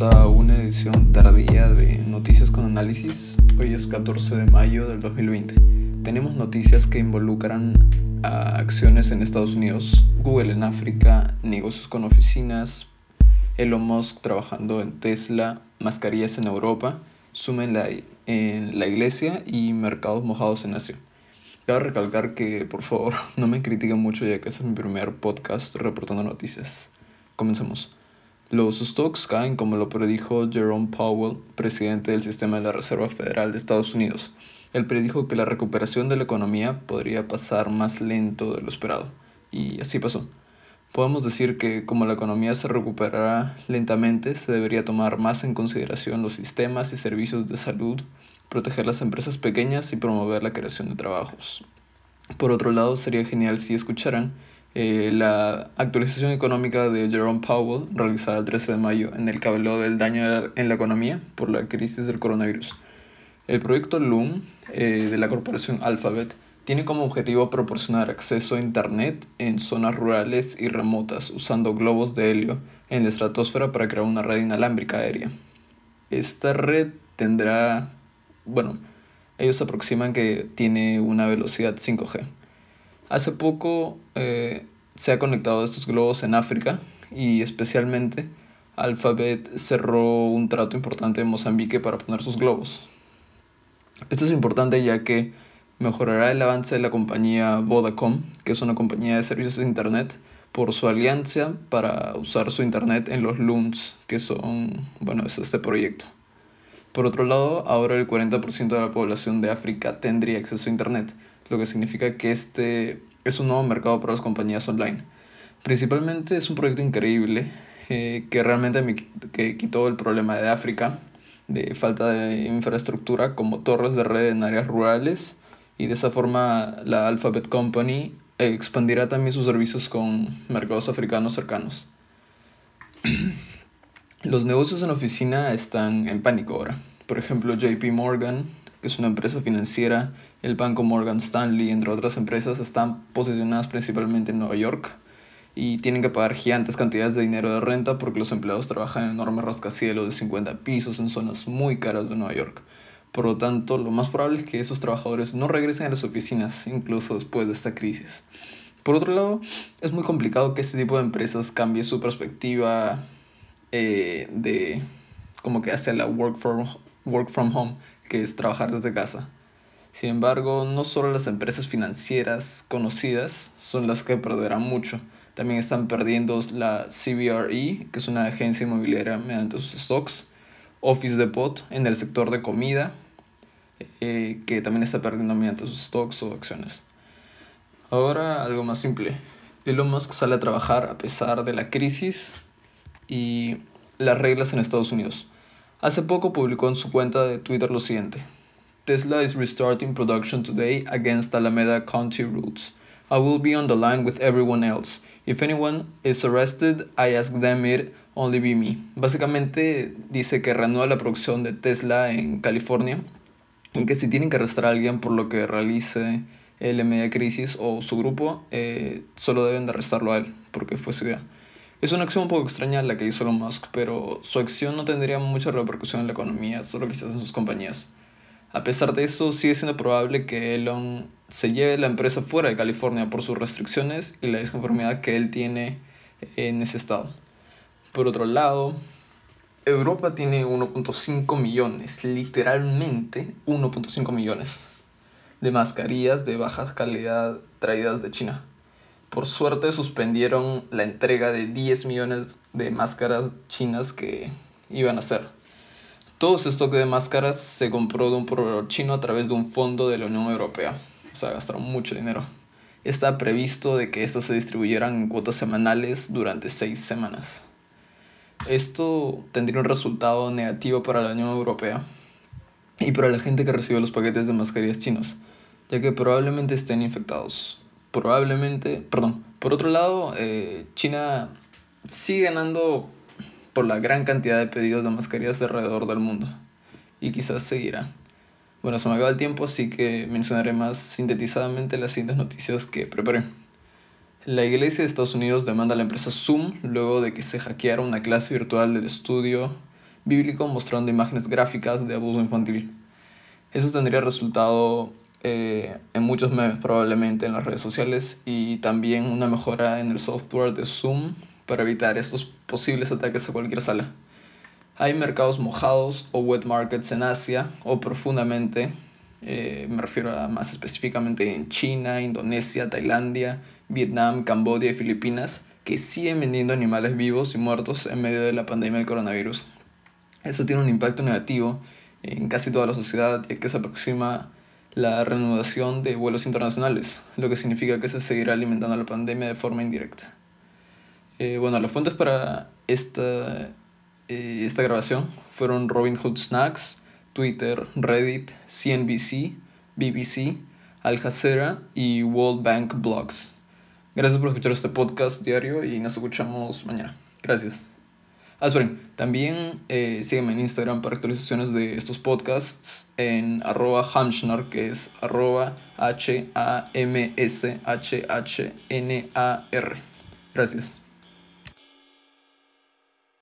a una edición tardía de Noticias con Análisis. Hoy es 14 de mayo del 2020. Tenemos noticias que involucran a acciones en Estados Unidos, Google en África, negocios con oficinas, Elon Musk trabajando en Tesla, mascarillas en Europa, Zoom en la, en la iglesia y mercados mojados en Asia. Quiero recalcar que, por favor, no me critiquen mucho ya que este es mi primer podcast reportando noticias. Comencemos. Los stocks caen como lo predijo Jerome Powell, presidente del sistema de la Reserva Federal de Estados Unidos. Él predijo que la recuperación de la economía podría pasar más lento de lo esperado, y así pasó. Podemos decir que como la economía se recuperará lentamente, se debería tomar más en consideración los sistemas y servicios de salud, proteger las empresas pequeñas y promover la creación de trabajos. Por otro lado, sería genial si escucharan eh, la actualización económica de Jerome Powell, realizada el 13 de mayo, en el que habló del daño en la economía por la crisis del coronavirus. El proyecto Loom eh, de la corporación Alphabet tiene como objetivo proporcionar acceso a Internet en zonas rurales y remotas usando globos de helio en la estratosfera para crear una red inalámbrica aérea. Esta red tendrá, bueno, ellos aproximan que tiene una velocidad 5G. Hace poco eh, se ha conectado estos globos en África y especialmente Alphabet cerró un trato importante en Mozambique para poner sus globos. Esto es importante ya que mejorará el avance de la compañía Vodacom, que es una compañía de servicios de Internet, por su alianza para usar su Internet en los LUNs, que son, bueno, es este proyecto. Por otro lado, ahora el 40% de la población de África tendría acceso a Internet, lo que significa que este es un nuevo mercado para las compañías online. Principalmente es un proyecto increíble eh, que realmente me, que quitó el problema de África, de falta de infraestructura como torres de red en áreas rurales y de esa forma la Alphabet Company expandirá también sus servicios con mercados africanos cercanos. Los negocios en oficina están en pánico ahora. Por ejemplo, JP Morgan que es una empresa financiera, el banco Morgan Stanley, entre otras empresas, están posicionadas principalmente en Nueva York y tienen que pagar gigantes cantidades de dinero de renta porque los empleados trabajan en enormes rascacielos de 50 pisos en zonas muy caras de Nueva York. Por lo tanto, lo más probable es que esos trabajadores no regresen a las oficinas, incluso después de esta crisis. Por otro lado, es muy complicado que este tipo de empresas cambie su perspectiva eh, de como que hacia la work from, work from home que es trabajar desde casa. Sin embargo, no solo las empresas financieras conocidas son las que perderán mucho, también están perdiendo la CBRE, que es una agencia inmobiliaria mediante sus stocks, Office Depot en el sector de comida, eh, que también está perdiendo mediante sus stocks o acciones. Ahora algo más simple. Elon Musk sale a trabajar a pesar de la crisis y las reglas en Estados Unidos. Hace poco publicó en su cuenta de Twitter lo siguiente. Tesla is restarting production today against Alameda County rules. I will be on the line with everyone else. If anyone is arrested, I ask them it, only be me. Básicamente dice que reanuda la producción de Tesla en California y que si tienen que arrestar a alguien por lo que realice el media crisis o su grupo, eh, solo deben de arrestarlo a él, porque fue su idea. Es una acción un poco extraña la que hizo Elon Musk, pero su acción no tendría mucha repercusión en la economía, solo quizás en sus compañías. A pesar de eso, sigue siendo probable que Elon se lleve la empresa fuera de California por sus restricciones y la disconformidad que él tiene en ese estado. Por otro lado, Europa tiene 1.5 millones, literalmente 1.5 millones, de mascarillas de baja calidad traídas de China. Por suerte suspendieron la entrega de 10 millones de máscaras chinas que iban a hacer. Todo ese stock de máscaras se compró de un proveedor chino a través de un fondo de la Unión Europea. O sea, gastaron mucho dinero. Está previsto de que estas se distribuyeran en cuotas semanales durante seis semanas. Esto tendría un resultado negativo para la Unión Europea y para la gente que recibe los paquetes de mascarillas chinos, ya que probablemente estén infectados probablemente, perdón, por otro lado, eh, China sigue ganando por la gran cantidad de pedidos de mascarillas alrededor del mundo y quizás seguirá. Bueno, se me acaba el tiempo, así que mencionaré más sintetizadamente las siguientes noticias que preparé. La Iglesia de Estados Unidos demanda a la empresa Zoom luego de que se hackeara una clase virtual del estudio bíblico mostrando imágenes gráficas de abuso infantil. Eso tendría resultado eh, en muchos memes probablemente en las redes sociales y también una mejora en el software de Zoom para evitar estos posibles ataques a cualquier sala. Hay mercados mojados o wet markets en Asia o profundamente, eh, me refiero a más específicamente en China, Indonesia, Tailandia, Vietnam, Camboya y Filipinas, que siguen vendiendo animales vivos y muertos en medio de la pandemia del coronavirus. Eso tiene un impacto negativo en casi toda la sociedad, ya que se aproxima la reanudación de vuelos internacionales, lo que significa que se seguirá alimentando la pandemia de forma indirecta. Eh, bueno, las fuentes para esta, eh, esta grabación fueron Robin Hood Snacks, Twitter, Reddit, CNBC, BBC, Al Jazeera y World Bank Blogs. Gracias por escuchar este podcast diario y nos escuchamos mañana. Gracias. Ah, esperen, también eh, sígueme en Instagram para actualizaciones de estos podcasts en arroba hamshnar, que es arroba H-A-M-S-H-H-N-A-R. Gracias.